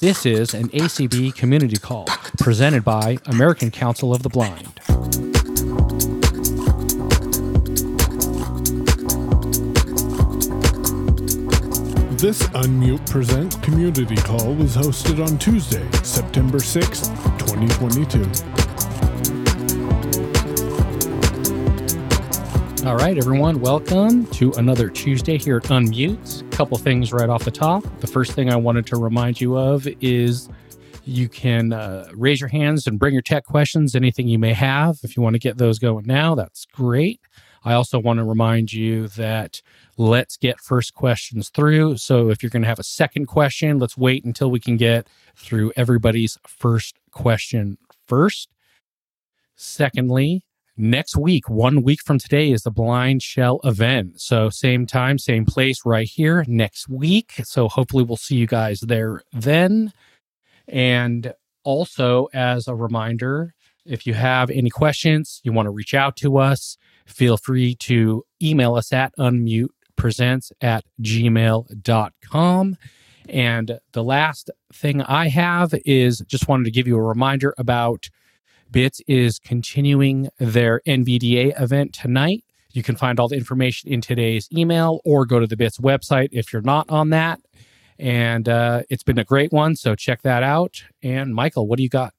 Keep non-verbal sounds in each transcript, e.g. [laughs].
This is an ACB community call presented by American Council of the Blind. This Unmute Presents community call was hosted on Tuesday, September 6th, 2022. All right, everyone, welcome to another Tuesday here at Unmute. Couple things right off the top. The first thing I wanted to remind you of is you can uh, raise your hands and bring your tech questions, anything you may have. If you want to get those going now, that's great. I also want to remind you that let's get first questions through. So if you're going to have a second question, let's wait until we can get through everybody's first question first. Secondly, next week, one week from today, is the Blind Shell event. So same time, same place, right here next week. So hopefully we'll see you guys there then. And also, as a reminder, if you have any questions, you want to reach out to us, feel free to email us at unmutepresents at gmail.com. And the last thing I have is just wanted to give you a reminder about BITS is continuing their NVDA event tonight. You can find all the information in today's email or go to the BITS website if you're not on that. And uh, it's been a great one. So check that out. And Michael, what do you got?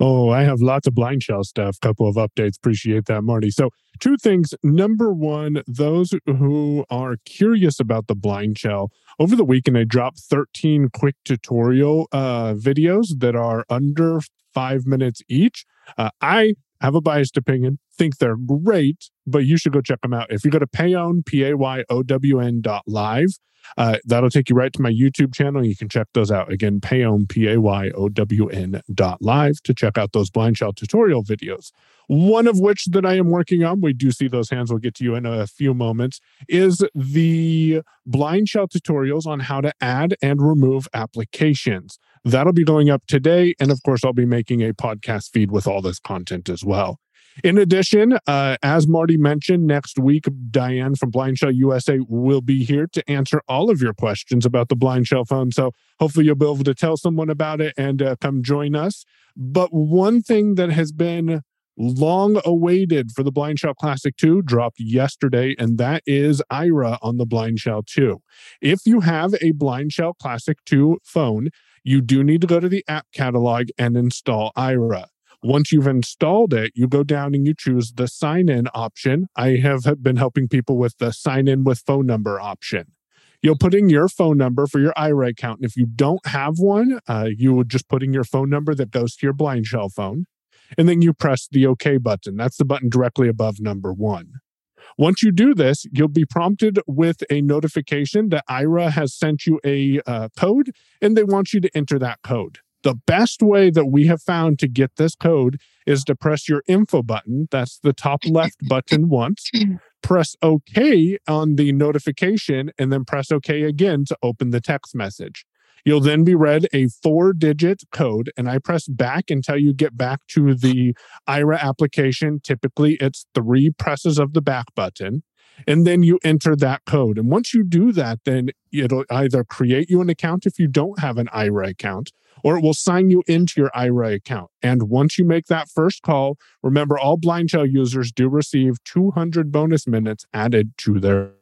Oh, I have lots of blind shell stuff. Couple of updates. Appreciate that, Marty. So, two things. Number one, those who are curious about the blind shell, over the weekend I dropped 13 quick tutorial uh, videos that are under five minutes each. Uh, I have a biased opinion, think they're great, but you should go check them out. If you go to payown, P A Y O W N dot live, uh, that'll take you right to my YouTube channel. You can check those out. Again, payown, P A Y O W N dot live to check out those blind shell tutorial videos. One of which that I am working on, we do see those hands, we'll get to you in a few moments, is the blind shell tutorials on how to add and remove applications. That'll be going up today. And of course, I'll be making a podcast feed with all this content as well. In addition, uh, as Marty mentioned, next week, Diane from Blind Shell USA will be here to answer all of your questions about the Blind Shell phone. So hopefully you'll be able to tell someone about it and uh, come join us. But one thing that has been long awaited for the Blind Shell Classic 2 dropped yesterday, and that is Aira on the Blind Shell 2. If you have a Blind Shell Classic 2 phone, you do need to go to the app catalog and install Aira. Once you've installed it, you go down and you choose the sign in option. I have been helping people with the sign in with phone number option. You'll put in your phone number for your Aira account. And if you don't have one, uh, you would just put in your phone number that goes to your blind shell phone. And then you press the OK button. That's the button directly above number one. Once you do this, you'll be prompted with a notification that Aira has sent you a uh, code and they want you to enter that code. The best way that we have found to get this code is to press your info button. That's the top [laughs] left button once. Press OK on the notification and then press OK again to open the text message. You'll then be read a four digit code, and I press back until you get back to the Aira application. Typically, it's three presses of the back button and then you enter that code. And once you do that, then it'll either create you an account if you don't have an Aira account, or it will sign you into your Aira account. And once you make that first call, remember all Blind Shell users do receive 200 bonus minutes added to their,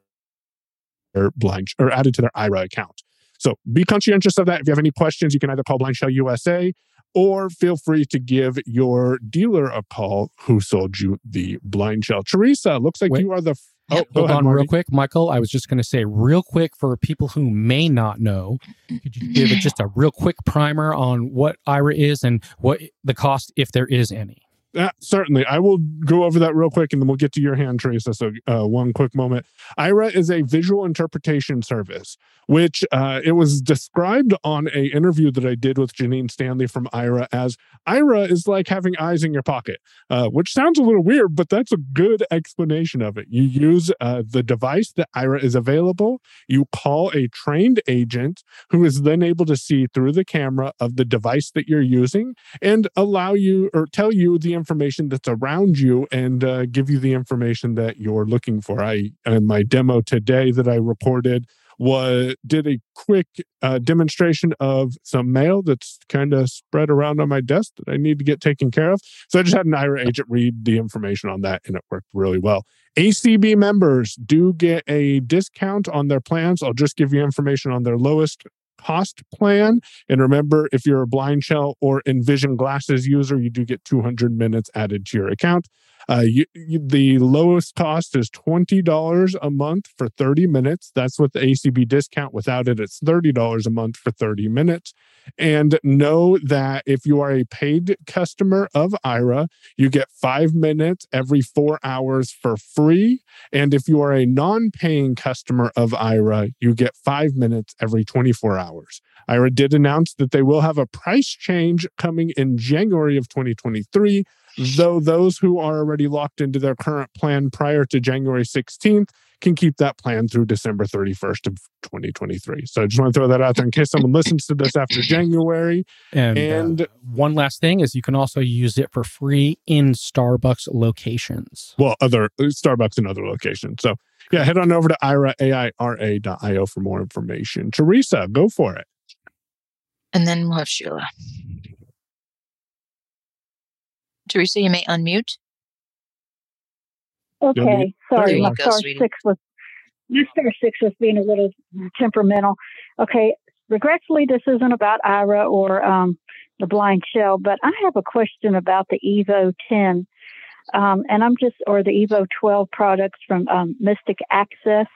their blind or added to their Aira account. So be conscientious of that. If you have any questions, you can either call Blind Shell USA or feel free to give your dealer a call who sold you the blind shell. Teresa, looks like Wait. you are the Oh, hold ahead, on Marty. real quick, Michael. I was just going to say real quick for people who may not know, could you give it just a real quick primer on what Aira is and what the cost, if there is any? Uh, certainly. I will go over that real quick and then we'll get to your hand, Teresa. So, uh, one quick moment. Aira is a visual interpretation service, which uh, it was described on a interview that I did with Janine Stanley from Aira as Aira is like having eyes in your pocket, uh, which sounds a little weird, but that's a good explanation of it. You use uh, the device that Aira is available, you call a trained agent who is then able to see through the camera of the device that you're using and allow you or tell you the information that's around you and uh, give you the information that you're looking for. I in my demo today that I recorded was did a quick uh, demonstration of some mail that's kind of spread around on my desk that I need to get taken care of. So I just had an Aira agent read the information on that, and it worked really well. ACB members do get a discount on their plans. I'll just give you information on their lowest cost plan. And remember, if you're a blind shell or Envision glasses user, you do get 200 minutes added to your account. Uh, you, you, the lowest cost is $20 a month for 30 minutes. That's with the ACB discount. Without it, it's $30 a month for 30 minutes. And know that if you are a paid customer of Aira, you get five minutes every four hours for free. And if you are a non paying customer of Aira, you get five minutes every 24 hours. Aira did announce that they will have a price change coming in January of 2023 though those who are already locked into their current plan prior to January 16th can keep that plan through December 31st of 2023. So I just want to throw that out there in case someone listens to this after January. And, uh, and uh, one last thing is you can also use it for free in Starbucks locations. Well, other uh, Starbucks and other locations. So yeah, head on over to Aira, A-I-R-A.io for more information. Teresa, go for it. And then we'll have Sheila. Teresa, you may unmute. Okay, sorry, my star six was my star six was being a little temperamental. Okay, regretfully, this isn't about Aira or um, the blind shell, but I have a question about the Evo 10, um, and I'm just or the Evo 12 products from um, Mystic Access,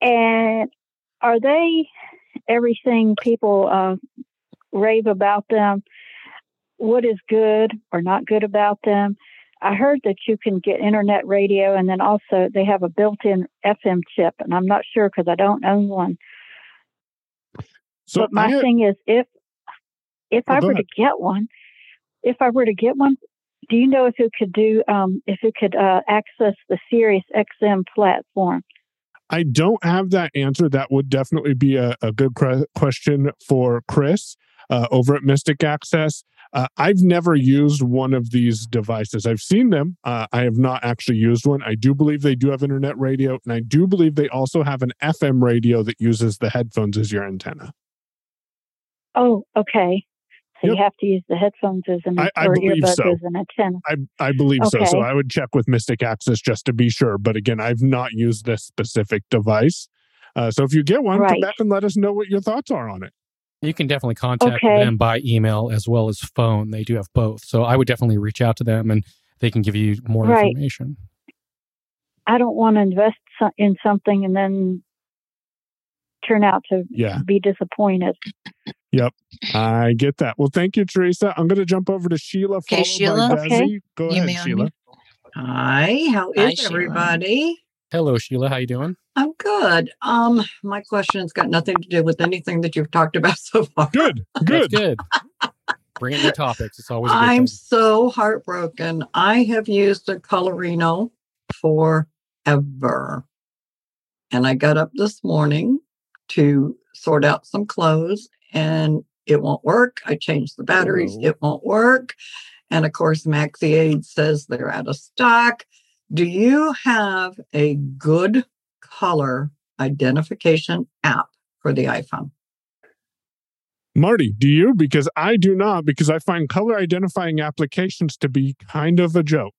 and are they everything people uh, rave about them? What is good or not good about them. I heard that you can get internet radio and then also they have a built in FM chip, and I'm not sure because I don't own one. So but my thing is if if oh, I were ahead. to get one, if I were to get one, do you know if it could do um, if it could uh, access the Sirius XM platform? I don't have that answer. That would definitely be a, a good question for Chris uh, over at Mystic Access. Uh, I've never used one of these devices. I've seen them. Uh, I have not actually used one. I do believe they do have internet radio, and I do believe they also have an FM radio that uses the headphones as your antenna. Oh, okay. So yep. you have to use the headphones as an I, I or earbuds so. as an antenna. I, I believe okay. so. So I would check with Mystic Access just to be sure. But again, I've not used this specific device. Uh, so if you get one, right. come back and let us know what your thoughts are on it. You can definitely contact okay. them by email as well as phone. They do have both. So I would definitely reach out to them and they can give you more right. information. I don't want to invest in something and then turn out to yeah. be disappointed. Yep, I get that. Well, thank you, Teresa. I'm going to jump over to Sheila. Okay, Sheila. Okay. Go you ahead, Sheila. Hi, how is Hi, everybody? Hello, Sheila. How you doing? I'm good. Um, my question's got nothing to do with anything that you've talked about [laughs] so far. Good, [laughs] good, good. Bring in your topics. It's always. I'm thing. so heartbroken. I have used a Colorino forever, and I got up this morning to sort out some clothes, and it won't work. I changed the batteries. It won't work. And of course, MaxiAid says they're out of stock. Do you have a good color identification app for the iPhone? Marty, do you? Because I do not, because I find color identifying applications to be kind of a joke.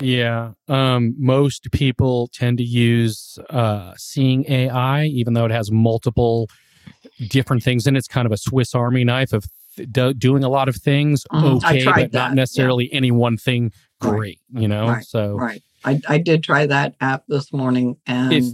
Yeah. Um, most people tend to use uh, Seeing AI, even though it has multiple different things and. It's kind of a Swiss Army knife of th- doing a lot of things mm, okay, but that. not necessarily yeah. any one thing great, right. you know? Right. So, right. I, I did try that app this morning and if,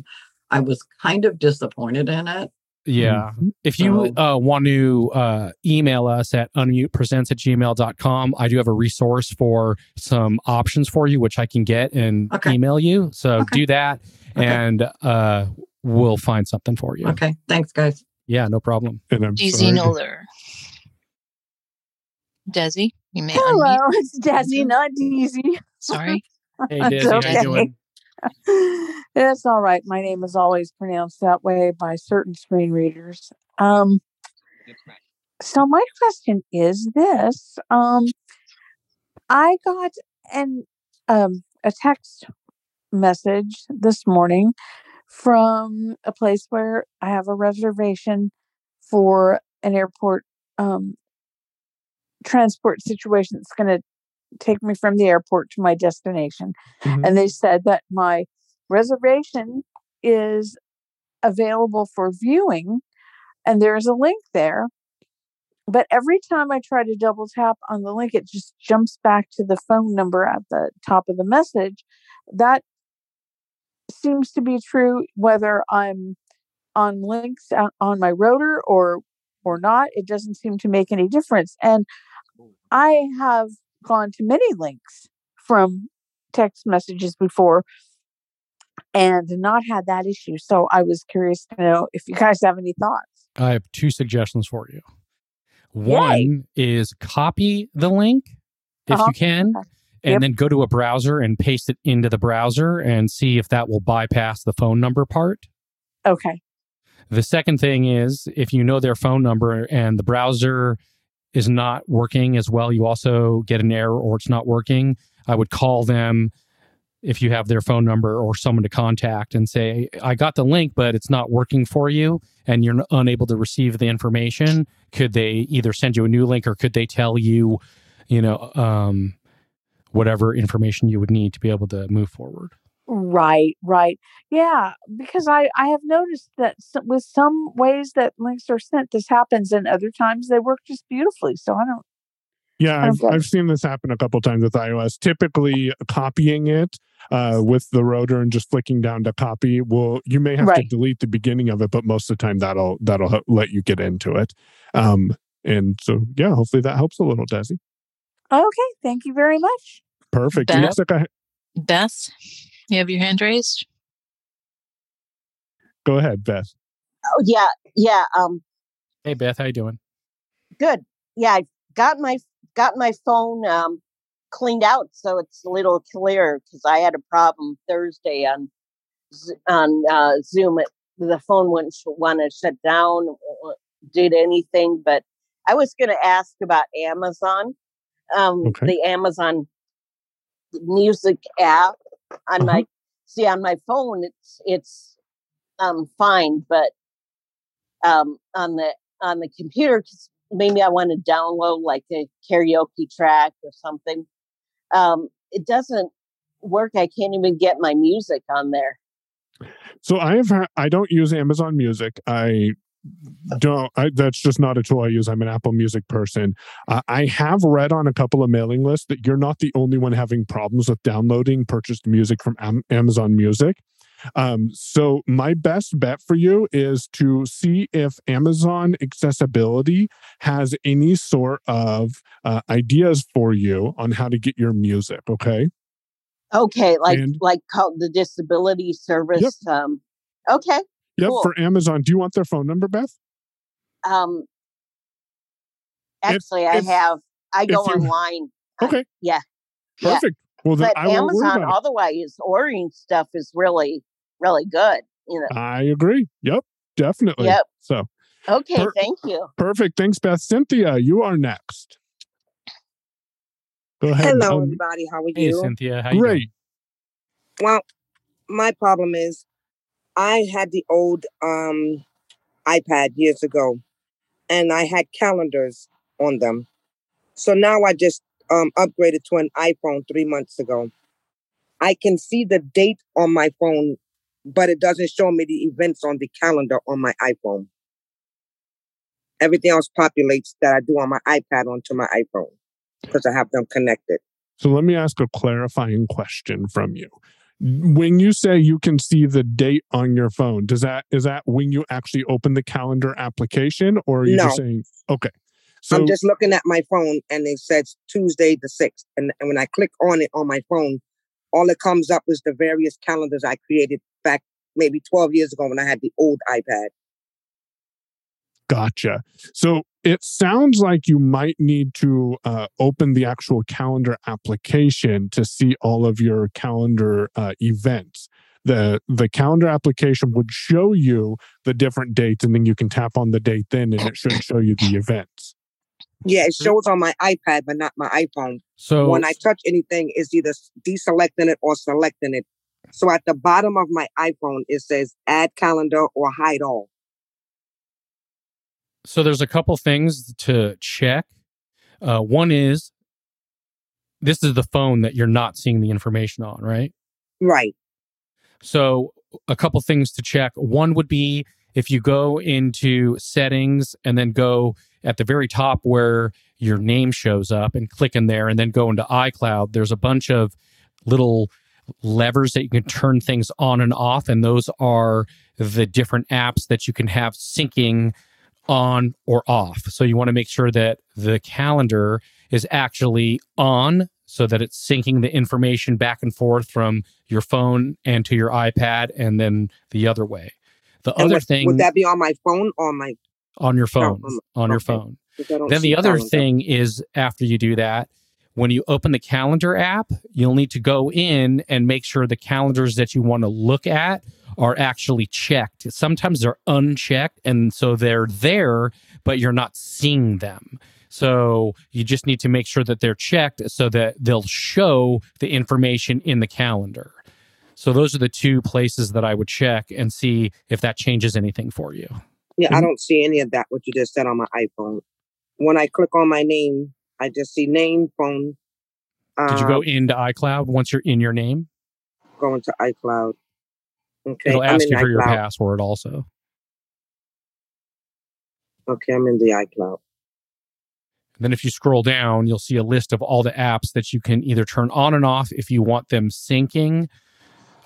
I was kind of disappointed in it. Yeah. Mm-hmm. If you uh, want to uh, email us at unmutepresents at gmail.com, I do have a resource for some options for you, which I can get and okay. email you. So okay. do that okay. and uh, we'll find something for you. Okay. Thanks, guys. Yeah, no problem. Desi Noller. Desi, you may Hello, unmute. it's Desi, not Desi. Sorry. [laughs] Hey, [laughs] Desi, okay. how you doing? [laughs] it's all right. My name is always pronounced that way by certain screen readers. Um, so my question is this: um, I got an um, a text message this morning from a place where I have a reservation for an airport um, transport situation that's going to take me from the airport to my destination. Mm-hmm. And they said that my reservation is available for viewing and there's a link there. But every time I try to double tap on the link, it just jumps back to the phone number at the top of the message. That seems to be true whether I'm on links on my rotor or or not. It doesn't seem to make any difference. And I have gone to many links from text messages before and not had that issue. So I was curious to know if you guys have any thoughts. I have two suggestions for you. One Yay. is copy the link if uh-huh. you can, and yep. then go to a browser and paste it into the browser and see if that will bypass the phone number part. Okay. The second thing is if you know their phone number and the browser is not working as well, you also get an error or it's not working. I would call them if you have their phone number or someone to contact and say, I got the link, but it's not working for you and you're unable to receive the information. Could they either send you a new link or could they tell you, you know, um, whatever information you would need to be able to move forward? Right, right. Yeah, because I I have noticed that with some ways that links are sent, this happens, and other times they work just beautifully. So I don't. Yeah, I've, I've seen this happen a couple times with iOS. Typically, copying it uh, with the rotor and just flicking down to copy will you may have right. to delete the beginning of it, but most of the time that'll that'll let you get into it. Um, and so yeah, hopefully that helps a little, Desi. Okay, thank you very much. Perfect. Beth, Looks like I, Beth, you have your hand raised. Go ahead, Beth. Oh yeah, yeah. Um, hey Beth, how you doing? Good. Yeah, I got my got my phone um, cleaned out so it's a little clearer because I had a problem Thursday on on uh, Zoom. It, the phone wouldn't want to shut down, did anything. But I was going to ask about Amazon, um, okay. the Amazon Music app on uh-huh. my see on my phone it's it's um fine but um on the on the computer maybe i want to download like a karaoke track or something um it doesn't work i can't even get my music on there so i have i don't use amazon music i don't I, that's just not a tool i use. I'm an apple music person. Uh, i have read on a couple of mailing lists that you're not the only one having problems with downloading purchased music from Am- amazon music. Um, so my best bet for you is to see if amazon accessibility has any sort of uh, ideas for you on how to get your music okay? Okay like and, like called the disability service yep. um okay Yep, cool. for Amazon. Do you want their phone number, Beth? Um, actually, if, I if, have. I go you, online. Okay. I, yeah. Perfect. Yeah. Well, then but I Amazon, otherwise, ordering stuff is really, really good. You know. I agree. Yep, definitely. Yep. So. Okay. Per- thank you. Perfect. Thanks, Beth. Cynthia, you are next. Go ahead. Hello, um, everybody. How are you? Hey, Cynthia. How Great. Well, my problem is I had the old um, iPad years ago, and I had calendars on them. So now I just um, upgraded to an iPhone three months ago. I can see the date on my phone, but it doesn't show me the events on the calendar on my iPhone. Everything else populates that I do on my iPad onto my iPhone because I have them connected. So let me ask a clarifying question from you when you say you can see the date on your phone does that is that when you actually open the calendar application or are you no. just saying okay so i'm just looking at my phone and it says tuesday the 6th and, and when i click on it on my phone all that comes up is the various calendars i created back maybe 12 years ago when i had the old ipad Gotcha. So it sounds like you might need to uh, open the actual calendar application to see all of your calendar uh, events. The the calendar application would show you the different dates, and then you can tap on the date then, and it should show you the events. Yeah, it shows on my iPad, but not my iPhone. So when I touch anything, it's either deselecting it or selecting it So at the bottom of my iPhone, it says add calendar or hide all. So there's a couple things to check. Uh, one is this is the phone that you're not seeing the information on, right? Right. So a couple things to check. One would be if you go into settings and then go at the very top where your name shows up and click in there and then go into iCloud, there's a bunch of little levers that you can turn things on and off. And those are the different apps that you can have syncing on or off. So you want to make sure that the calendar is actually on so that it's syncing the information back and forth from your phone and to your iPad and then the other way. The and other would, thing would that be on my phone or my on your phone no, on, on your phone. Then the other calendar. thing is after you do that, when you open the calendar app, you'll need to go in and make sure the calendars that you want to look at are actually checked. Sometimes they're unchecked and so they're there but you're not seeing them. So you just need to make sure that they're checked so that they'll show the information in the calendar. So those are the two places that I would check and see if that changes anything for you. Yeah, I mm-hmm. don't see any of that, what you just said on my iPhone. When I click on my name, I just see name, phone. Did you go um into iCloud once you're in your name? Going to iCloud. Okay. It'll ask you for iCloud. your password also. Okay, I'm in the iCloud. And then if you scroll down, you'll see a list of all the apps that you can either turn on and off if you want them syncing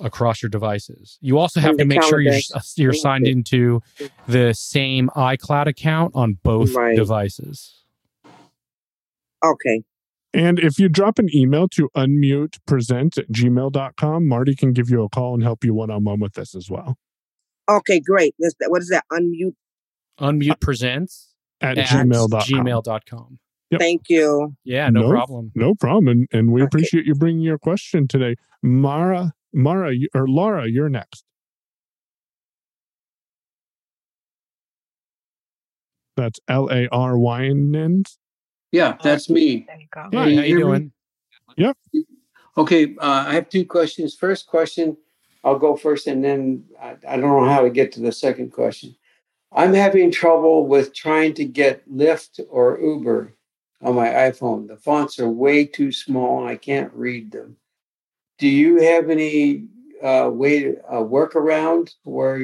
across your devices. You also have to make sure you're you're signed into the same iCloud account on both right. devices. Okay. And if you drop an email to unmutepresent at gmail.com, Marty can give you a call and help you one on one with this as well. Okay, great. what is that? Unmute? Unmute presents at, at gmail.com. gmail.com. Yep. Thank you. Yeah, no, no, problem. No problem. And, and we okay. appreciate you bringing your question today. Mara, Mara, or Laura, you're next. That's L A R Y N. Yeah, that's me. There you go. Hi, how you doing? Yep. Okay, uh, I have two questions. First question, I'll go first, and then I, I don't know how to get to the second question. I'm having trouble with trying to get Lyft or Uber on my iPhone. The fonts are way too small and I can't read them. Do you have any uh, way to uh, work around where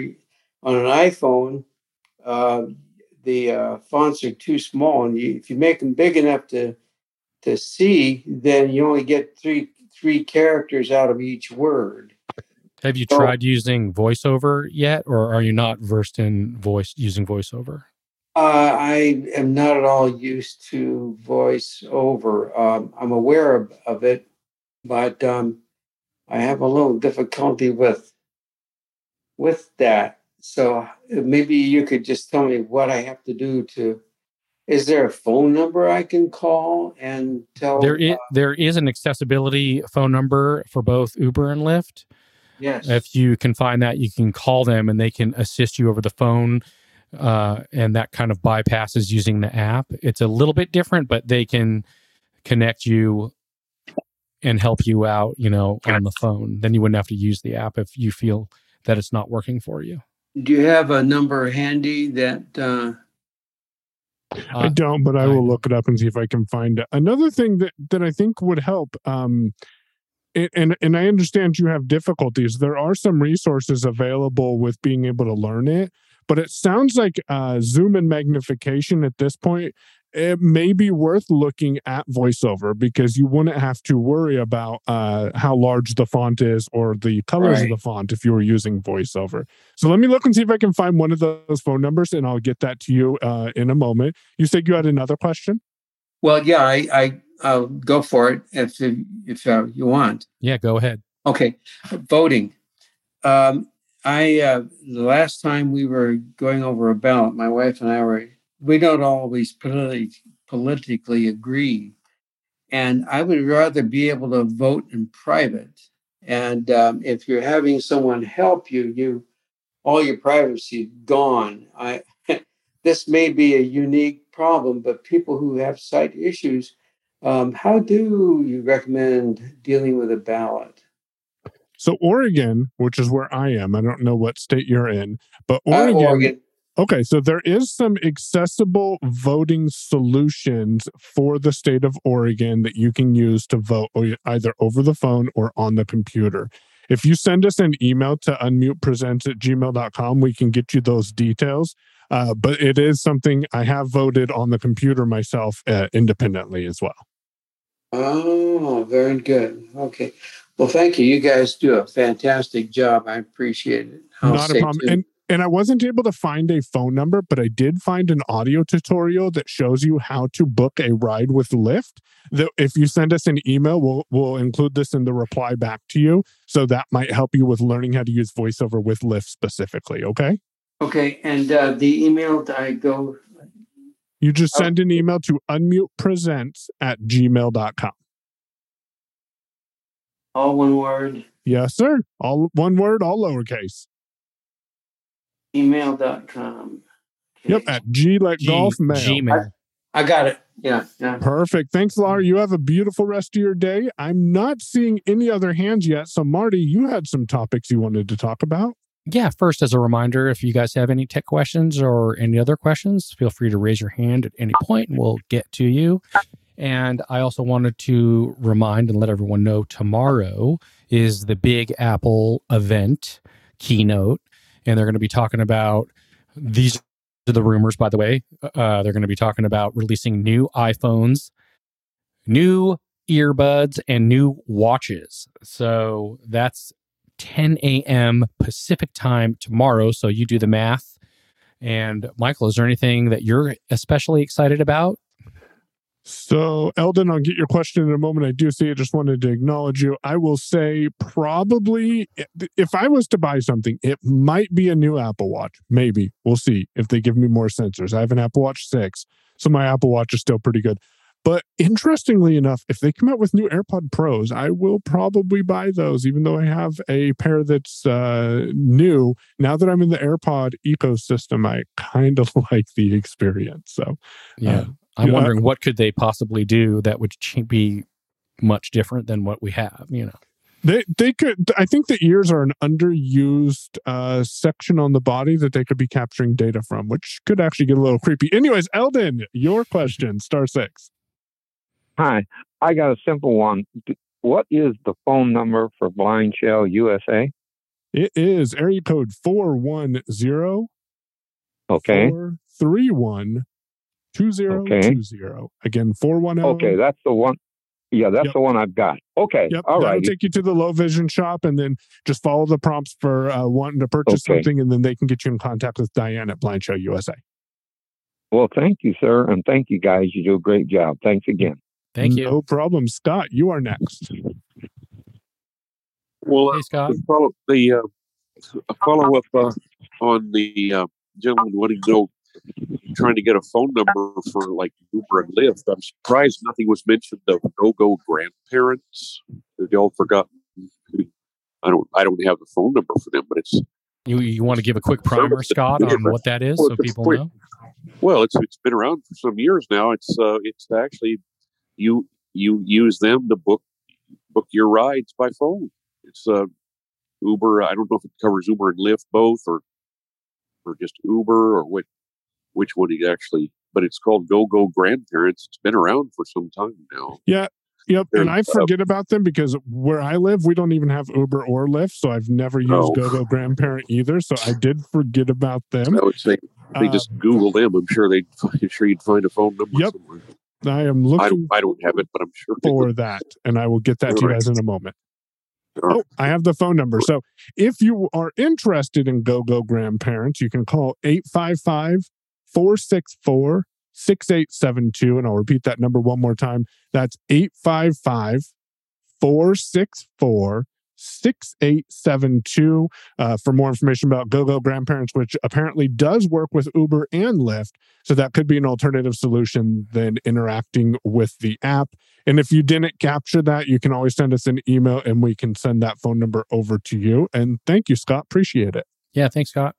on an iPhone uh, the uh, fonts are too small, and you, if you make them big enough to to see, then you only get three three characters out of each word. Have you so, tried using voiceover yet, or are you not versed in voice using voiceover? Uh, I am not at all used to voiceover. Um, I'm aware of, of it, but um, I have a little difficulty with with that. So maybe you could just tell me what I have to do to. Is there a phone number I can call and tell? There is, uh, there is an accessibility phone number for both Uber and Lyft. Yes. If you can find that, you can call them and they can assist you over the phone. Uh, and that kind of bypasses using the app. It's a little bit different, but they can connect you and help you out, you know, on the phone. Then you wouldn't have to use the app if you feel that it's not working for you. Do you have a number handy that? Uh... I don't, but I will look it up and see if I can find it. Another thing that that I think would help. Um, and and I understand you have difficulties. There are some resources available with being able to learn it, but it sounds like uh, zoom and magnification at this point. It may be worth looking at voiceover because you wouldn't have to worry about uh, how large the font is or the colors right. of the font if you were using voiceover. So let me look and see if I can find one of those phone numbers, and I'll get that to you uh, in a moment. You said you had another question. Well, yeah, I, I I'll go for it if if uh, you want. Yeah, go ahead. Okay, voting. Um, I uh, the last time we were going over a ballot, my wife and I were. We don't always politically politically agree, and I would rather be able to vote in private. And um, if you're having someone help you, you all your privacy gone. I [laughs] this may be a unique problem, but people who have sight issues um, how do you recommend dealing with a ballot? So Oregon, which is where I am, I don't know what state you're in, but Oregon, uh, Oregon. Okay, so there is some accessible voting solutions for the state of Oregon that you can use to vote either over the phone or on the computer. If you send us an email to unmutepresents at gmail.com, we can get you those details. Uh, but it is something I have voted on the computer myself uh, independently as well. Oh, very good. Okay. Well, thank you. You guys do a fantastic job. I appreciate it. I'll Not a problem. And and I wasn't able to find a phone number, but I did find an audio tutorial that shows you how to book a ride with Lyft. That if you send us an email, we'll we'll include this in the reply back to you. So that might help you with learning how to use voiceover with Lyft specifically. Okay. Okay. And uh, the email I go. You just send an email to unmutepresents at gmail.com. All one word. Yes, sir. All one word, all lowercase email.com. Okay. Yep, at G like G- golf mail. Gmail. I, I got it. Yeah, yeah. Perfect. Thanks, Laura. You have a beautiful rest of your day. I'm not seeing any other hands yet. So, Marty, you had some topics you wanted to talk about. Yeah, first, as a reminder, if you guys have any tech questions or any other questions, feel free to raise your hand at any point and we'll get to you. And I also wanted to remind and let everyone know tomorrow is the Big Apple event keynote and they're going to be talking about these are the rumors, by the way. Uh, they're going to be talking about releasing new iPhones, new earbuds, and new watches. So that's 10 a.m. Pacific time tomorrow. So you do the math. And Michael, is there anything that you're especially excited about? So, Eldon, I'll get your question in a moment. I do see it. Just wanted to acknowledge you. I will say, probably, if I was to buy something, it might be a new Apple Watch. Maybe. We'll see if they give me more sensors. I have an Apple Watch 6, so my Apple Watch is still pretty good. But interestingly enough, if they come out with new AirPod Pros, I will probably buy those, even though I have a pair that's uh, new. Now that I'm in the AirPod ecosystem, I kind of [laughs] like the experience. So, yeah, uh, I'm yeah. wondering what could they possibly do that would be much different than what we have, you know. They they could I think the ears are an underused uh, section on the body that they could be capturing data from, which could actually get a little creepy. Anyways, Eldon, your question, star 6. Hi. I got a simple one. What is the phone number for Blind Shell USA? It is area code 410 Okay. 431 2020. Okay. Again, 410. Okay, that's the one. Yeah, that's yep. the one I've got. Okay. Yep. All right. take you to the low vision shop and then just follow the prompts for uh, wanting to purchase okay. something, and then they can get you in contact with Diane at Blind Shell USA. Well, thank you, sir. And thank you, guys. You do a great job. Thanks again. Thank you. No problem. Scott, you are next. Well, hey, Scott. Uh, follow, the uh, follow up uh, on the uh, gentleman wanting to know trying to get a phone number for like Uber and Lyft. I'm surprised nothing was mentioned of GoGo Grandparents. They all forgotten. I don't. I don't have the phone number for them, but it's. You you want to give a quick primer, Scott, on what that is, well, so people know? Well, it's it's been around for some years now. It's uh, it's actually you you use them to book book your rides by phone. It's uh, Uber. I don't know if it covers Uber and Lyft both, or or just Uber, or what which one he actually, but it's called Go Go Grandparents. It's been around for some time now. Yeah. Yep. and I forget uh, about them because where I live, we don't even have Uber or Lyft. So I've never used oh. Go Go Grandparent either. So I did forget about them. I would say they just Google them. I'm sure they'd, [laughs] I'm sure you'd find a phone number yep. somewhere. I am looking. I don't, I don't have it, but I'm sure for that, and I will get that All to you guys in a moment. Oh, I have the phone number. So if you are interested in Go Go Grandparents, you can call 855 464 6872. And I'll repeat that number one more time. That's 855 464 6872 uh, for more information about GoGo Grandparents, which apparently does work with Uber and Lyft. So that could be an alternative solution than interacting with the app. And if you didn't capture that, you can always send us an email and we can send that phone number over to you. And thank you, Scott. Appreciate it. Yeah, thanks, Scott.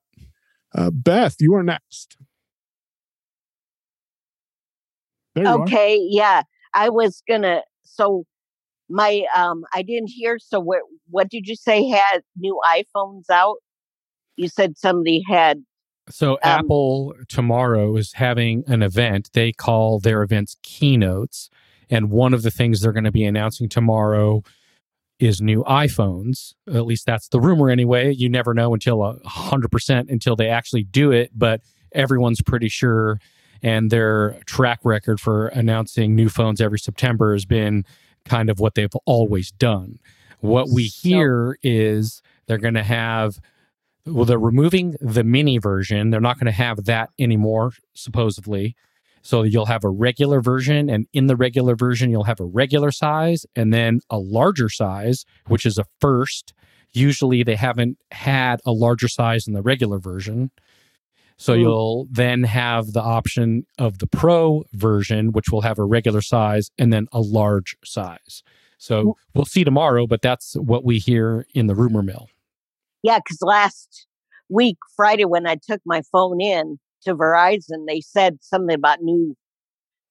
Uh, Beth, you are next. Okay, yeah. I was gonna so my um I didn't hear. So what what did you say had new iPhones out? You said somebody had. So um, Apple tomorrow is having an event. They call their events keynotes, and one of the things they're going to be announcing tomorrow is new iPhones. At least that's the rumor anyway. You never know until a hundred percent until they actually do it, but everyone's pretty sure. And their track record for announcing new phones every September has been kind of what they've always done. What we hear is they're going to have, well, they're removing the mini version. They're not going to have that anymore, supposedly. So you'll have a regular version, and in the regular version, you'll have a regular size and then a larger size, which is a first. Usually, they haven't had a larger size in the regular version. So Ooh. you'll then have the option of the Pro version, which will have a regular size and then a large size. So we'll see tomorrow, but that's what we hear in the rumor mill. Yeah, because last week, Friday, when I took my phone in to Verizon, they said something about new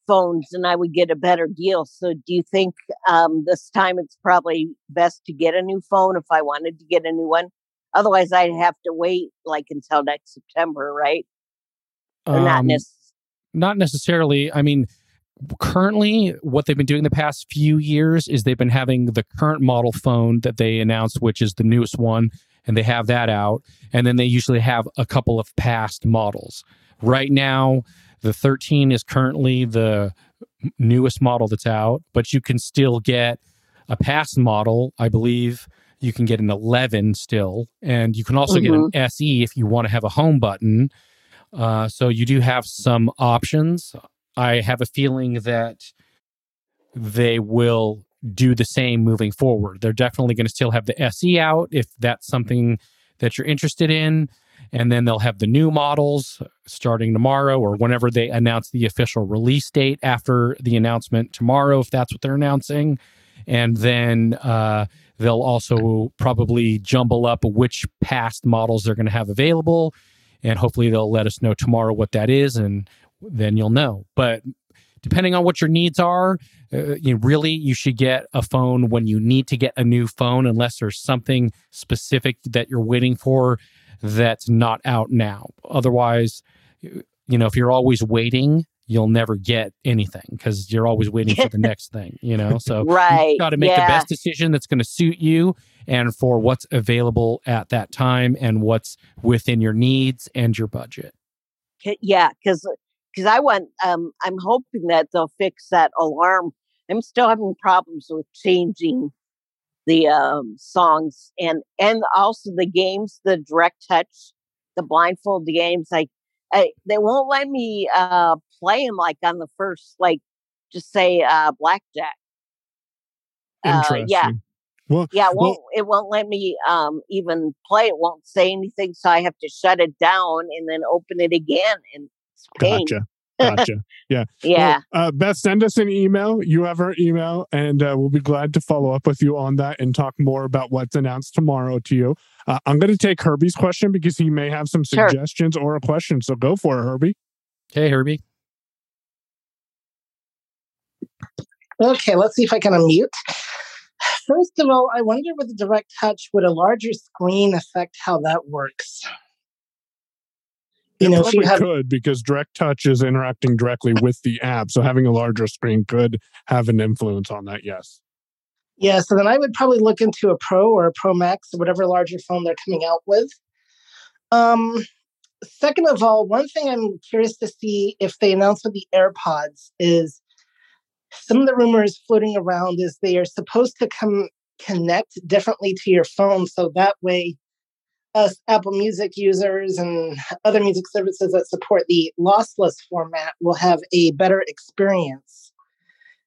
phones and I would get a better deal. So do you think um, this time it's probably best to get a new phone if I wanted to get a new one? Otherwise, I'd have to wait like until next September, right? Or um, not, necess- not necessarily. I mean, currently, what they've been doing the past few years is they've been having the current model phone that they announced, which is the newest one, and they have that out. And then they usually have a couple of past models. Right now, the 13 is currently the newest model that's out, but you can still get a past model, I believe you can get an 11 still, and you can also mm-hmm. get an mm-hmm. SE if you want to have a home button. Uh, so you do have some options. I have a feeling that they will do the same moving forward. They're definitely going to still have the SE out if that's something that you're interested in. And then they'll have the new models starting tomorrow or whenever they announce the official release date after the announcement tomorrow, if that's what they're announcing. And then uh, They'll also probably jumble up which past models they're going to have available. And hopefully they'll let us know tomorrow what that is. And then you'll know. But depending on what your needs are, uh, you really you should get a phone when you need to get a new phone, unless there's something specific that you're waiting for that's not out now. Otherwise, you know, if you're always waiting, you'll never get anything because you're always waiting for the [laughs] next thing, you know? So right. you got to make yeah. the best decision that's going to suit you and for what's available at that time and what's within your needs and your budget. Yeah, because because I want um I'm hoping that they'll fix that alarm. I'm still having problems with changing the um songs and and also the games, the direct touch, the blindfold games. I I, they won't let me uh, play them like on the first, like just say uh, blackjack. Interesting. Uh, yeah. Well, yeah, it won't well, it won't let me um, even play. It won't say anything, so I have to shut it down and then open it again. And it's pain. Gotcha. Gotcha. Yeah. [laughs] yeah. Well, uh, Beth, send us an email. You have our email, and uh, we'll be glad to follow up with you on that and talk more about what's announced tomorrow to you. Uh, I'm going to take Herbie's question because he may have some suggestions sure. or a question. So go for it, Herbie. Hey, Herbie. Okay, let's see if I can unmute. First of all, I wonder with the direct touch, would a larger screen affect how that works? You it know, probably you have, could because direct touch is interacting directly with the app. So having a larger screen could have an influence on that, yes. Yeah, so then I would probably look into a Pro or a Pro Max or whatever larger phone they're coming out with. Um, second of all, one thing I'm curious to see if they announce with the AirPods is some of the rumors floating around is they are supposed to come connect differently to your phone so that way us Apple Music users and other music services that support the lossless format will have a better experience.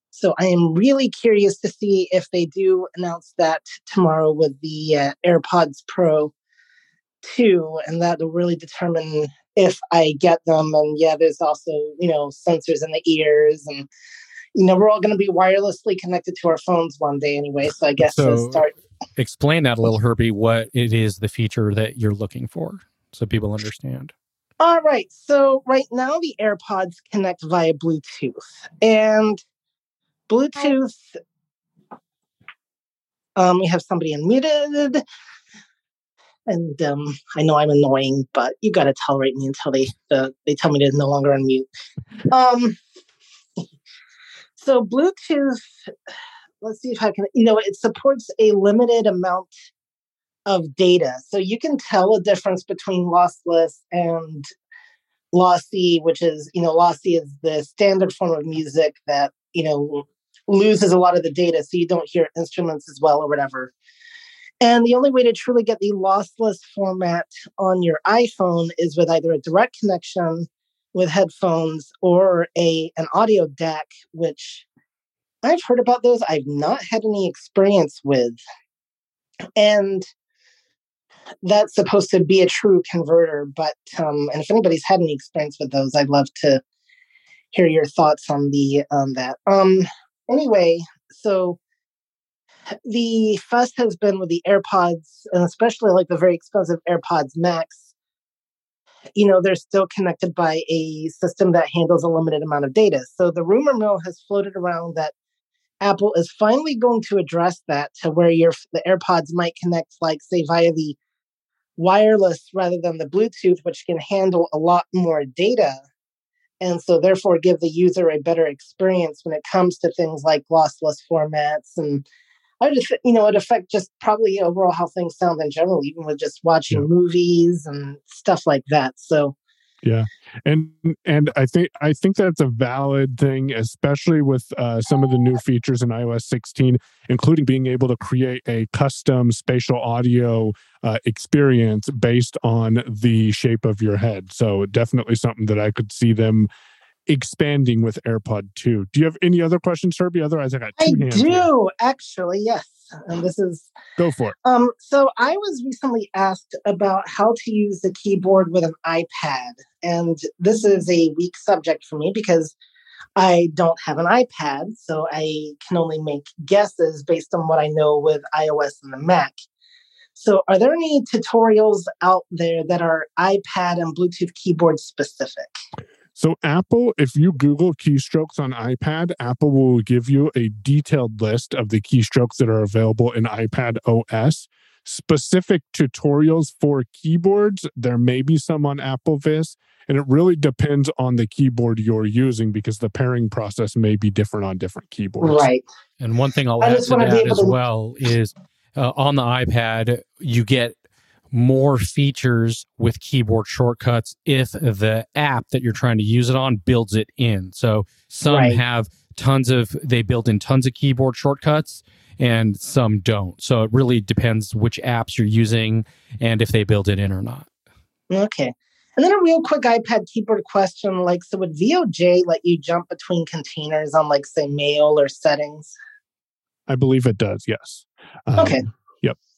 So I am really curious to see if they do announce that tomorrow with the uh, AirPods Pro 2, and that will really determine if I get them. And yeah, there's also, you know, sensors in the ears and you know, we're all going to be wirelessly connected to our phones one day anyway. So I guess so start. Explain that a little, Herbie, what it is the feature that you're looking for so people understand. All right. So right now the AirPods connect via Bluetooth. And Bluetooth Um, we have somebody unmuted. And um, I know I'm annoying, but you got to tolerate me until they they tell me to no longer unmute. Um, so Bluetooth, let's see if I can. You know, it supports a limited amount of data, so you can tell a difference between lossless and lossy, which is you know lossy is the standard form of music that you know loses a lot of the data, so you don't hear instruments as well or whatever. And the only way to truly get the lossless format on your iPhone is with either a direct connection with headphones or a an audio DAC, which I've heard about those. I've not had any experience with. And that's supposed to be a true converter, but um, and if anybody's had any experience with those, I'd love to hear your thoughts on the on that. Um anyway, so the fuss has been with the AirPods, and especially like the very expensive AirPods Max. You know, they're still connected by a system that handles a limited amount of data. So the rumor mill has floated around that Apple is finally going to address that to where your the AirPods might connect, like say via the wireless rather than the Bluetooth, which can handle a lot more data. And so, therefore, give the user a better experience when it comes to things like lossless formats and I would, you know, it affect just probably overall how things sound in general, even with just watching yeah. movies and stuff like that. So, yeah, and and I think I think that's a valid thing, especially with uh, some of the new features in iOS 16, including being able to create a custom spatial audio uh, experience based on the shape of your head. So definitely something that I could see them expanding with AirPod 2. Do you have any other questions, Herbie? Otherwise, I got two I hands. do, here. actually, yes. And this is go for it. Um, so I was recently asked about how to use the keyboard with an iPad. And this is a weak subject for me because I don't have an iPad, so I can only make guesses based on what I know with iOS and the Mac. So, are there any tutorials out there that are iPad and Bluetooth keyboard specific? So, Apple, if you Google keystrokes on iPad, Apple will give you a detailed list of the keystrokes that are available in iPad OS. Specific tutorials for keyboards, there may be some on Apple AppleVis, and it really depends on the keyboard you're using because the pairing process may be different on different keyboards. Right. And one thing I'll add to that as well is uh, on the iPad, you get more features with keyboard shortcuts if the app that you're trying to use it on builds it in. So some right. have tons of they build in tons of keyboard shortcuts and some don't. So it really depends which apps you're using and if they build it in or not. Okay. And then a real quick iPad keyboard question like so would VOJ let you jump between containers on like say mail or settings? I believe it does, yes. Um, okay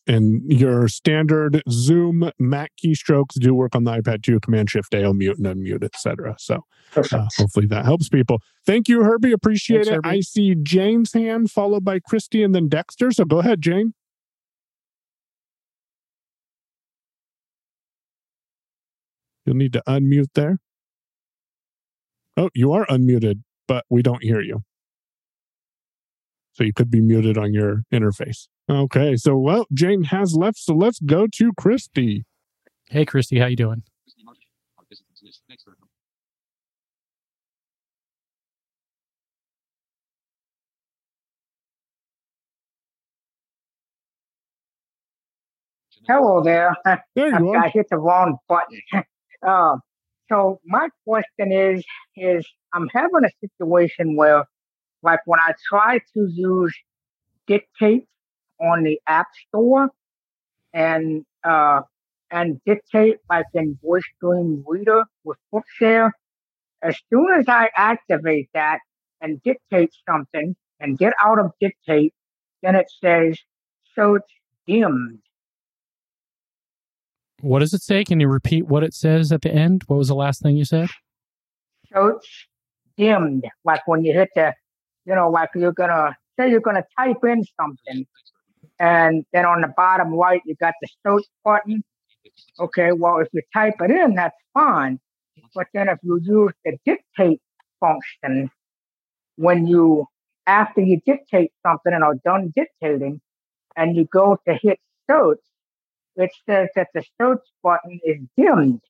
and your standard Zoom Mac keystrokes do work on the iPad too. Command Shift A will mute and unmute, etc. So uh, hopefully that helps people. Thank you, Herbie. Appreciate Thanks, it. Herbie. I see Jane's hand followed by Christy and then Dexter. So go ahead, Jane. You'll need to unmute there. Oh, you are unmuted, but we don't hear you. So you could be muted on your interface. Okay, so well, Jane has left, so let's go to Christy. Hey, Christy, how you doing? Hello there. [laughs] There you I, are. I hit the wrong button. [laughs] uh, so my question is, is I'm having a situation where, like, when I try to use dictate on the App Store and uh, and dictate like in Voice Dream Reader with Bookshare. As soon as I activate that and dictate something and get out of dictate, then it says search dimmed. What does it say? Can you repeat what it says at the end? What was the last thing you said? Search dimmed. Like when you hit the, you know, like you're gonna say you're gonna type in something and then on the bottom right, you got the search button. Okay, well, if you type it in, that's fine. But then if you use the dictate function, when you, after you dictate something and are done dictating, and you go to hit search, it says that the search button is dimmed.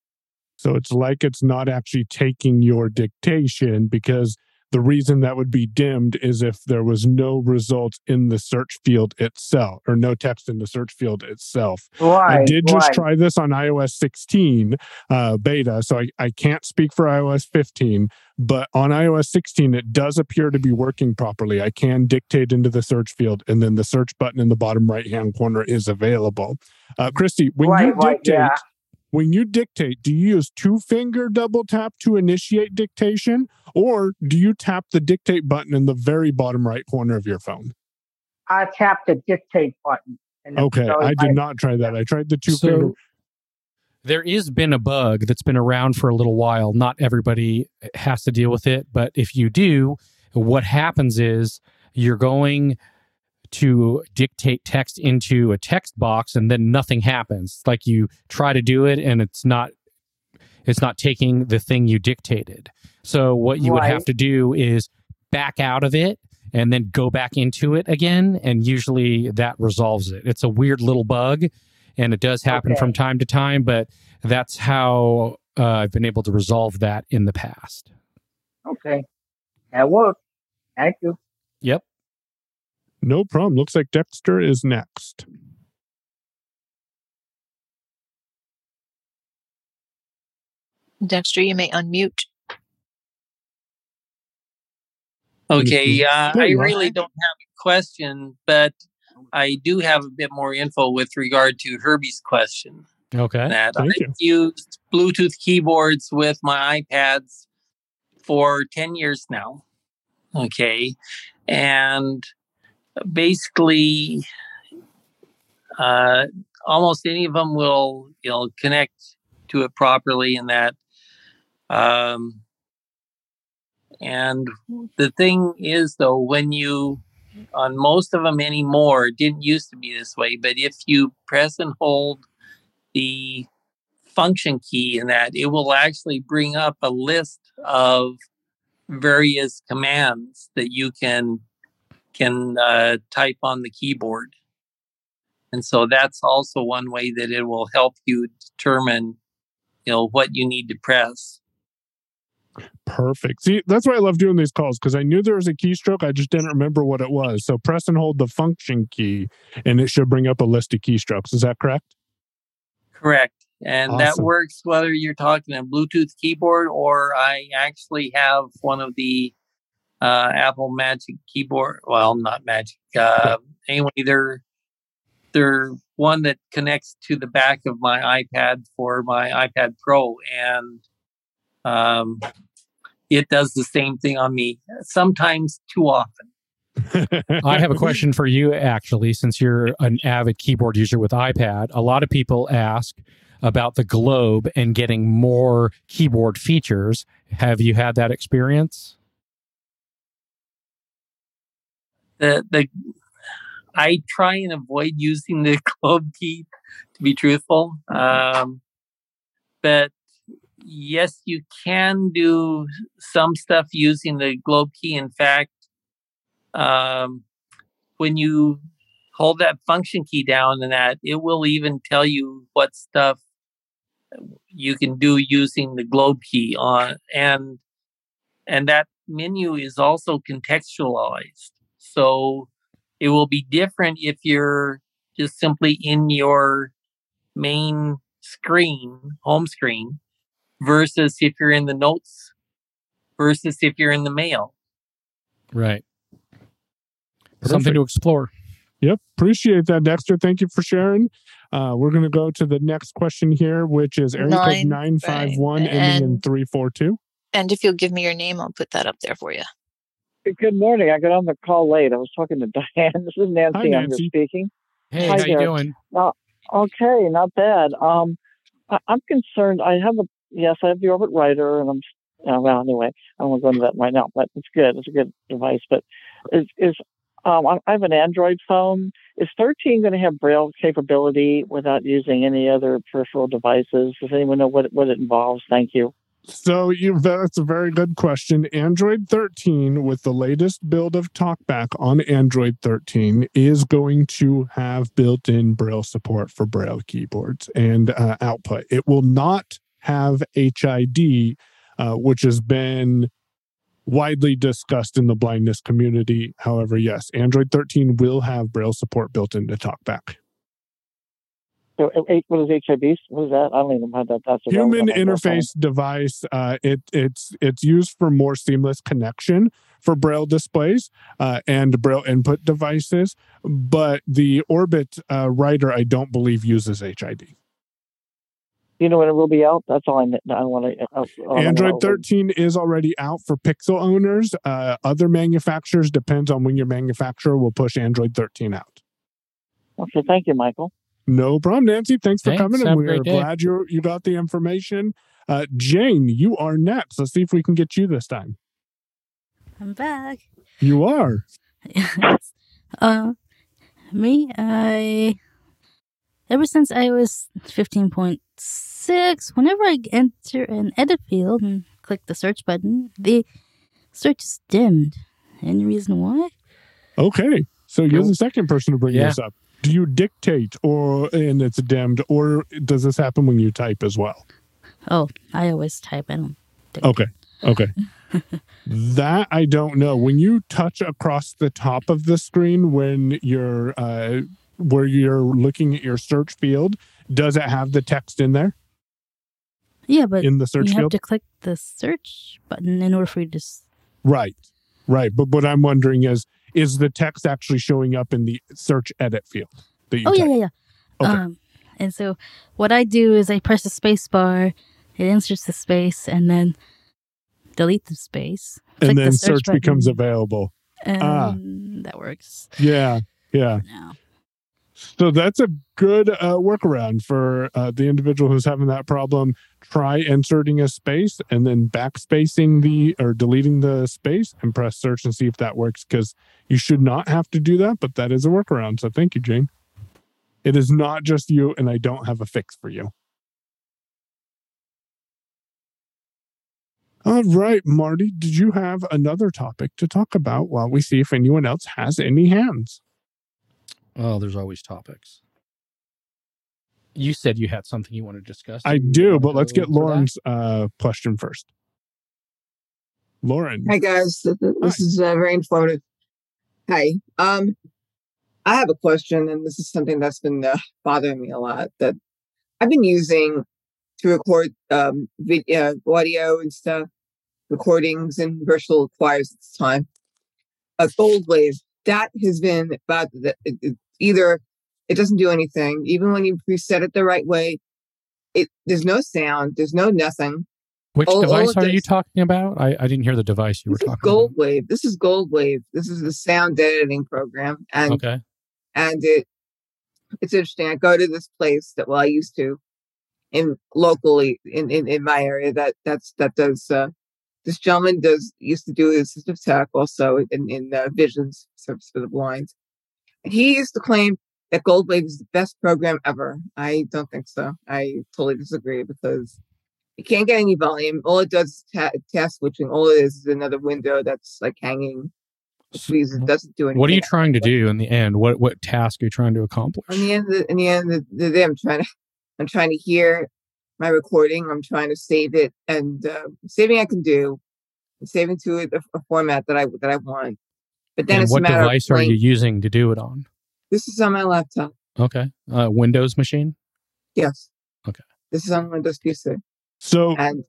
So it's like it's not actually taking your dictation because the reason that would be dimmed is if there was no results in the search field itself or no text in the search field itself. Right, I did just right. try this on iOS 16 uh, beta, so I, I can't speak for iOS 15, but on iOS 16, it does appear to be working properly. I can dictate into the search field, and then the search button in the bottom right hand corner is available. Uh, Christy, when Right, you dictate, yeah. When you dictate, do you use two finger double tap to initiate dictation, or do you tap the dictate button in the very bottom right corner of your phone? I tap the dictate button. And Okay, goes I did like- not try that. I tried the two finger. So there is been a bug that's been around for a little while. Not everybody has to deal with it, but if you do, what happens is you're going to dictate text into a text box and then nothing happens. Like you try to do it and it's not it's not taking the thing you dictated. So what you would have to do is back out of it and then go back into it again and usually that resolves it. It's a weird little bug and it does happen Okay. from time to time, but that's how uh, I've been able to resolve that in the past. Okay. That worked. Thank you. Yep. No problem. Looks like Dexter is next. Dexter, you may unmute. Okay, uh, I really don't have a question, but I do have a bit more info with regard to Herbie's question. Okay. That Thank I've used Bluetooth keyboards with my iPads for 10 years now. Okay. And basically, uh, almost any of them will, you know, connect to it properly and that. Um, and the thing is, though, when you, on most of them anymore, it didn't used to be this way, but if you press and hold the function key in that, it will actually bring up a list of various commands that you can can uh, type on the keyboard. And so that's also one way that it will help you determine, you know, what you need to press. Perfect. See, that's why I love doing these calls because I knew there was a keystroke. I just didn't remember what it was. So press and hold the function key, and it should bring up a list of keystrokes. Is that correct? Correct. And that works whether you're talking a Bluetooth keyboard or I actually have one of the uh, Apple Magic keyboard. Well, not Magic. Uh, anyway, they're they're one that connects to the back of my iPad for my iPad Pro, and um, it does the same thing on me. Sometimes too often. I have a question for you, actually, since you're an avid keyboard user with iPad. A lot of people ask about the globe and getting more keyboard features. Have you had that experience? The the I try and avoid using the [laughs] globe key to be truthful. Um, but yes, you can do some stuff using the globe key. In fact, um, when you hold that function key down and that, it will even tell you what stuff you can do using the globe key on and and that menu is also contextualized so it will be different if you're just simply in your main screen home screen versus if you're in the notes versus if you're in the mail Right. Something to explore. Yep. Appreciate that, Dexter. Thank you for sharing. Uh, we're going to go to the next question here, which is area code 951 right. ending in And- 342. And if you'll give me your name, I'll put that up there for you. Good morning. I got on the call late. I was talking to [laughs] Diane. This is Nancy. Hi, I'm Nancy. speaking. Hey, Hi how you doing? Uh, okay, not bad. Um, I, I'm concerned. I have a yes, I have the Orbit Writer, and I'm uh, well. Anyway, I don't want to go into that right now, but it's good. It's a good device. But is is um, I I have an Android phone. Is 13 going to have Braille capability without using any other peripheral devices? Does anyone know what what it involves? Thank you. So you that's a very good question. Android 13 with the latest build of TalkBack on Android 13 is going to have built-in Braille support for Braille keyboards and uh, output. It will not have HID, uh, which has been widely discussed in the blindness community. However, yes, Android 13 will have Braille support built into TalkBack. So, what is HIB? What is that? I don't even know that. That's human interface device. Uh, it it's it's used for more seamless connection for Braille displays uh, and Braille input devices. But the Orbit uh, writer, I don't believe, uses HID. You know when it will be out? That's all I, I want to. Android 13 is already out for Pixel owners. Uh, other manufacturers depends on when your manufacturer will push Android 13 out. Okay, thank you, Michael. No problem, Nancy. Thanks for Thanks. coming, Have and we're day. glad you you got the information. Uh, Jane, you are next. Let's see if we can get you this time. I'm back. You are. uh, me, I. Ever since I was 15.6, whenever I enter an edit field and click the search button, the search is dimmed. Any reason why? Okay, so you're the second person to bring Yeah. this up. Do you dictate, or and it's dimmed, or does this happen when you type as well? Oh, I always type. I don't. Okay. Okay. [laughs] that I don't know. When you touch across the top of the screen when you're uh where you're looking at your search field, does it have the text in there? Yeah, but In the search you have field? to click the search button in order for you to. Right. Right. But what I'm wondering is is the text actually showing up in the search edit field that you Oh yeah, type? yeah, yeah. Okay. Um, and so what I do is I press the space bar, it inserts the space, and then delete the space. and the then search, becomes available. And Ah. that works. Yeah, yeah. So that's a good uh, workaround for uh, the individual who's having that problem. Try inserting a space and then backspacing the or deleting the space and press search and see if that works because you should not have to do that, but that is a workaround. So thank you, Jane. It is not just you, and I don't have a fix for you. All right, Marty, did you have another topic to talk about while we see if anyone else has any hands? Oh, there's always topics. You said you had something you want to discuss. I do, but let's get? Lauren's uh, question first. Lauren. Hi guys, Th- th- this is uh, very informative. Hi, um, I have a question, and this is something that's been uh, bothering me a lot. That I've been using to record um, video, audio and stuff, recordings and virtual choirs at this time. A GoldWave that has been about the, it, it- either it doesn't do anything, even when you preset it the right way. It there's no sound, there's no nothing. Which All- all device it are you talking about? I, I didn't hear the device you were This is talking GoldWave. This is GoldWave. This is the sound editing program, and. Okay. and it it's interesting. I go to this place that well I used to in locally in in, in my area that that's that does uh, this gentleman does used to do assistive tech also in in uh, visions service for the blind. He used to claim that GoldWave is the best program ever. I don't think so. I totally disagree because you can't get any volume. All it does is ta- task switching. All it is is another window that's like hanging. Means it doesn't do anything. What are you trying to do in the end? What what task are you trying to accomplish? in the end the, in the end of the day, I'm trying to I'm trying to hear my recording. I'm trying to save it, and uh, saving I can do, saving to a, a format that I that I want. But then and it's what a matter device of are you using to do it on? This is on my laptop. Okay. Uh, Windows machine? Yes. Okay. This is on Windows PC. So and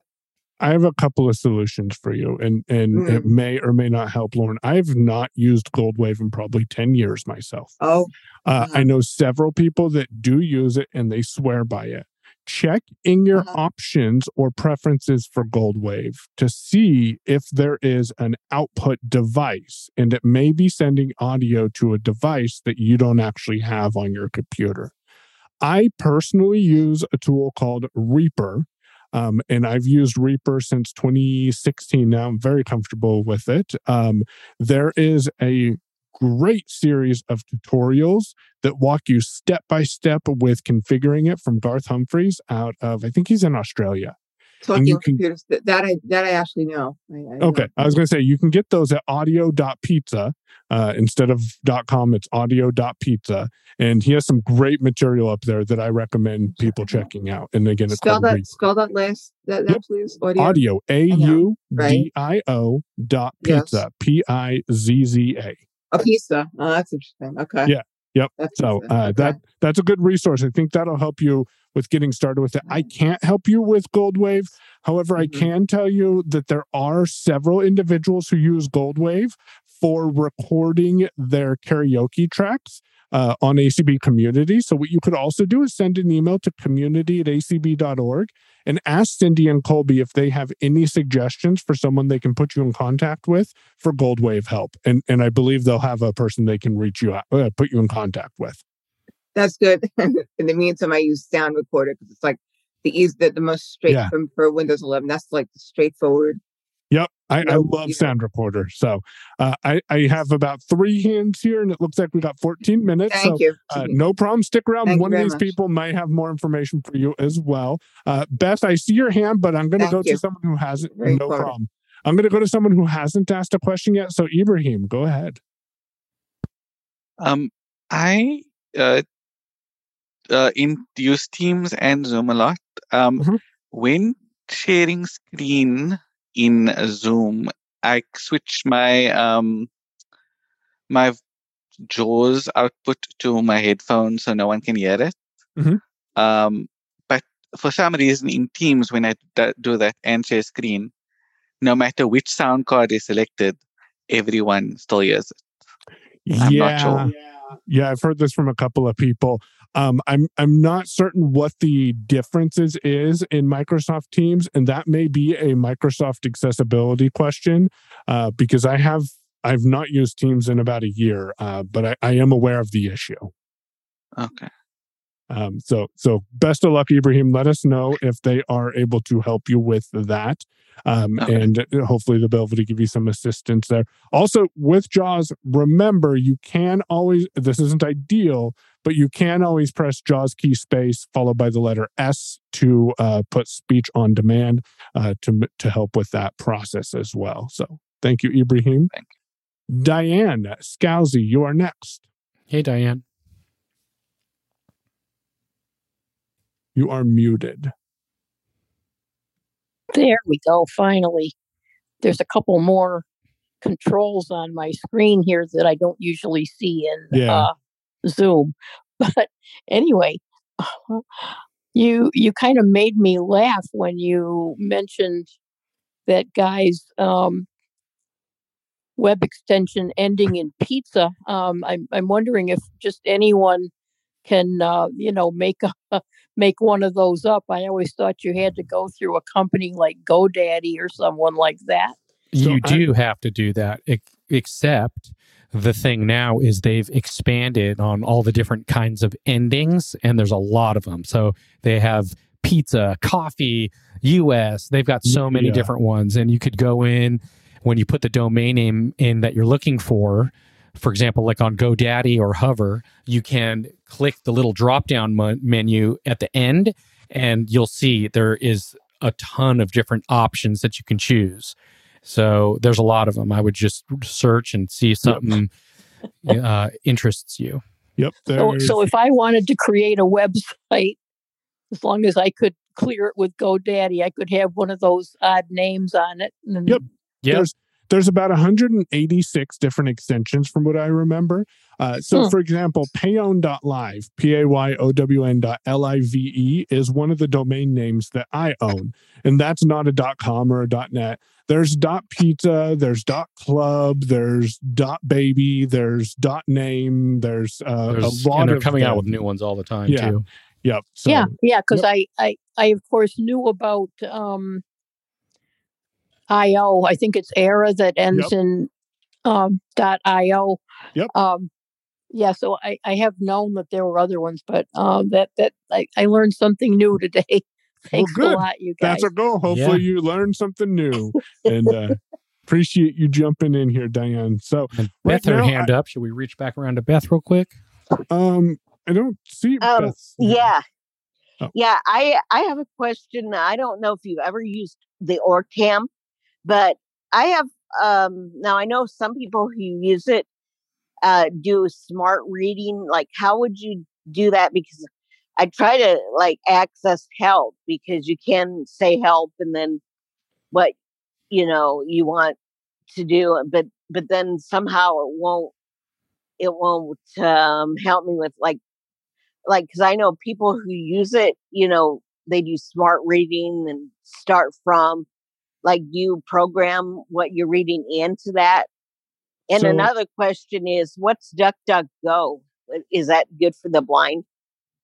I have a couple of solutions for you, and and it Mm. may or may not help, Lauren. I've not used GoldWave in probably ten years myself. Oh, Uh, I know several people that do use it, and they swear by it. Check in your Uh-huh. options or preferences for GoldWave to see if there is an output device, and it may be sending audio to a device that you don't actually have on your computer. I personally use a tool called Reaper. Um, and I've used Reaper since 2016 now. I'm very comfortable with it. Um, there is a great series of tutorials that walk you step by step with configuring it from Garth Humphreys out of, I think he's in Australia. talking can, computers. That, that I that I actually know. I, I okay, know. I was going to say you can get those at audio.pizza uh, instead of .com. It's audio.pizza, and he has some great material up there that I recommend people checking out. And again, it's spell that spell that last that, that yep. please audio audio a u d i o dot pizza p i z z a. Pizza. Oh, that's interesting. Okay. Yeah. Yep. That's so uh, okay. that that's a good resource. I think that'll help you with getting started with it. I can't help you with GoldWave. However, mm-hmm. I can tell you that there are several individuals who use GoldWave for recording their karaoke tracks uh, on ACB Community. So, what you could also do is send an email to community at acb.org and ask Cindy and Colby if they have any suggestions for someone they can put you in contact with for GoldWave help. And, and I believe they'll have a person they can reach you out, uh, put you in contact with. That's good. [laughs] in the meantime, I use Sound Recorder because it's like the easy, the, the most straight yeah. from for Windows 11. That's like the straightforward Yep. I, I love Sound Recorder. So uh, I, I have about three hands here, and it looks like we got 14 minutes. Thank so, you. Uh, no problem. Stick around. Thank One of these much. people might have more information for you as well. Uh, Beth, I see your hand, but I'm going to go you. to someone who hasn't. Very no important. problem. I'm going to go to someone who hasn't asked a question yet. So Ibrahim, go ahead. Um, I uh, uh, in use Teams and Zoom a lot. Um, mm-hmm. when sharing screen in Zoom, I switch my um my JAWS output to my headphones so no one can hear it. Mm-hmm. Um, but for some reason in Teams, when I do that and share screen, no matter which sound card is selected, everyone still hears it. I'm yeah. Sure. Yeah, I've heard this from a couple of people. Um, I'm I'm not certain what the differences is in Microsoft Teams, and that may be a Microsoft accessibility question uh, because I have I've not used Teams in about a year, uh, but I, I am aware of the issue. Okay. Um, so, so best of luck, Ibrahim. Let us know if they are able to help you with that. Um, okay. And hopefully they'll be able to give you some assistance there. Also, with JAWS, remember you can always, this isn't ideal, but you can always press JAWS key space followed by the letter S to uh, put speech on demand uh, to, to help with that process as well. So, thank you, Ibrahim. Thank you. Diane Scalzi, you are next. Hey, Diane. You are muted. There we go. Finally, there's a couple more controls on my screen here that I don't usually see in yeah. uh, Zoom. [laughs] But anyway, you you kind of made me laugh when you mentioned that guy's um, web extension ending in pizza. Um, I'm I'm wondering if just anyone can uh, you know make a [laughs] make one of those up. I always thought you had to go through a company like GoDaddy or someone like that. You so do I, have to do that, except the thing now is they've expanded on all the different kinds of endings, and there's a lot of them. So they have pizza, coffee, US. They've got so many yeah. different ones, and you could go in when you put the domain name in that you're looking for for example, like on GoDaddy or Hover, you can click the little drop down menu at the end, and you'll see there is a ton of different options that you can choose. So there's a lot of them. I would just search and see something yep. uh, interests you. Yep. So, so if I wanted to create a website, as long as I could clear it with GoDaddy, I could have one of those odd names on it. And yep. Yep. There's there's about 186 different extensions from what I remember. Uh, so, hmm. for example, payown.live, P A Y O W N dot L I V E, is one of the domain names that I own. And that's not a dot .com or a dot .net. There's dot .pizza, there's dot .club, there's dot .baby, there's dot .name, there's, uh, there's a lot and they're coming them. out with new ones all the time, yeah. too. Yep. So, yeah, yeah, because yep. I, I, I, of course, knew about um, io. I think it's Aira that ends yep. in um, dot io. Yep. Um, yeah, so I, I have known that there were other ones, but um, that that I, I learned something new [laughs] today. Thanks well, a lot, you guys. That's our goal. Hopefully, yeah. you learned something new, [laughs] and uh, appreciate you jumping in here, Diane. So, and Beth, right her hand I, up. Should we reach back around to Beth real quick? Um, I don't see um, Beth. Yeah, Oh. Yeah, I I have a question. I don't know if you've ever used the Orcam, but I have um now I know some people who use it uh do smart reading. Like how would you do that? Because I try to like access help because you can say help and then what you know you want to do, but but then somehow it won't it won't um, help me with like like because I know people who use it, you know, they do smart reading and start from like you program what you're reading into that. And So- another question is, what's DuckDuckGo? Is that good for the blind?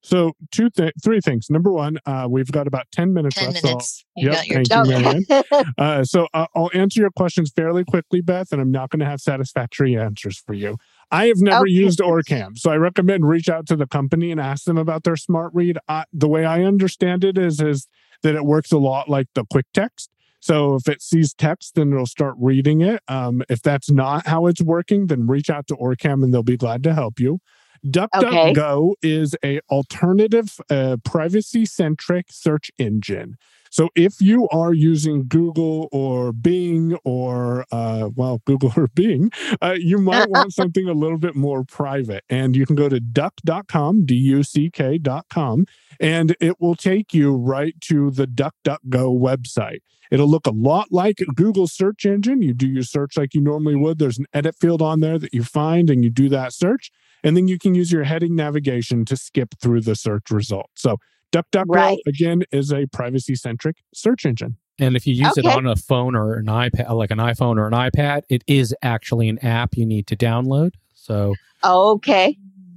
So two, th- three things. Number one, uh, we've got about ten minutes 10 left. so- You yep, got your thank you, time. Marianne. [laughs] uh, so uh, I'll answer your questions fairly quickly, Beth, and I'm not going to have satisfactory answers for you. I have never Okay. used Orcam, so I recommend reach out to the company and ask them about their smart read. I, the way I understand it is is that it works a lot like the quick text. So if it sees text, then it'll start reading it. Um, if that's not how it's working, then reach out to Orcam and they'll be glad to help you. DuckDuckGo is a alternative uh, privacy centric search engine. So if you are using Google or Bing or uh, well [laughs] Google or Bing, uh, you might want [laughs] something a little bit more private. And you can go to duck.com, d-u-c-k.com, and it will take you right to the DuckDuckGo website. It'll look a lot like Google search engine. You do your search like you normally would. There's an edit field on there that you find and you do that search. And then you can use your heading navigation to skip through the search results. So DuckDuckGo, Right. again, is a privacy centric search engine. And if you use it on a phone or an iPad, like an iPhone or an iPad, it is actually an app you need to download. So okay.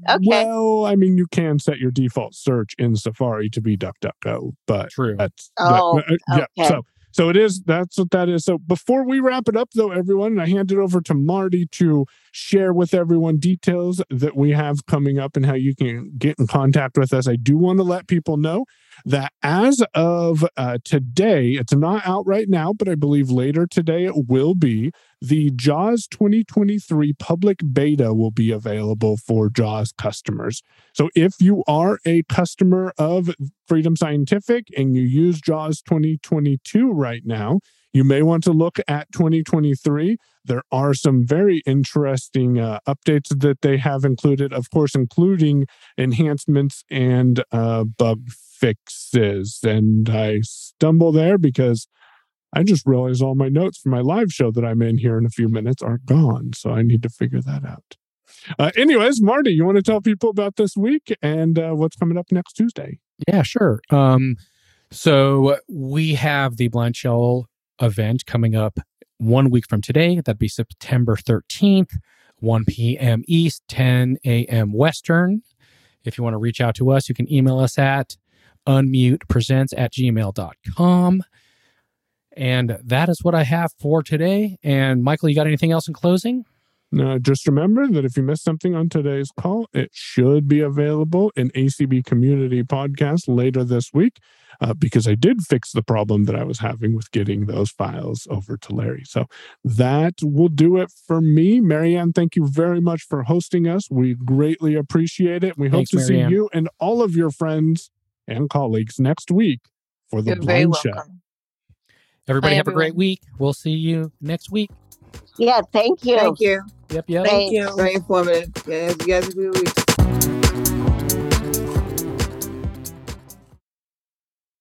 Okay. Well, I mean, you can set your default search in Safari to be DuckDuckGo, but True. That's Oh, that- uh, yeah. okay. So so it is. That's what that is. So before we wrap it up, though, everyone, I hand it over to Marty to share with everyone details that we have coming up and how you can get in contact with us. I do want to let people know that as of uh, today, it's not out right now, but I believe later today it will be. The JAWS 2023 public beta will be available for JAWS customers. So if you are a customer of Freedom Scientific and you use JAWS 2022 right now, you may want to look at 2023. There are some very interesting uh, updates that they have included, of course, including enhancements and uh, bug fixes. And I stumble there because I just realized all my notes for my live show that I'm in here in a few minutes aren't gone. So I need to figure that out. Uh, anyways, Marty, you want to tell people about this week and uh, what's coming up next Tuesday? Yeah, sure. Um, so we have the Blind Shell event coming up one week from today. That'd be September 13th, 1 p.m. East, 10 a.m. Western. If you want to reach out to us, you can email us at unmutepresents at gmail.com. And that is what I have for today. And Michael, you got anything else in closing? Now, just remember that if you missed something on today's call, it should be available in ACB Community Podcast later this week uh, because I did fix the problem that I was having with getting those files over to Larry. So that will do it for me. Marianne, thank you very much for hosting us. We greatly appreciate it. We Thanks, hope to Marianne. see you and all of your friends and colleagues next week for the You're Blind Show. Everybody Bye, have a great week. We'll see you next week. Yeah, thank you. Thank you. Yep, yep. Thanks. Very informative. Yeah, you guys have a good week.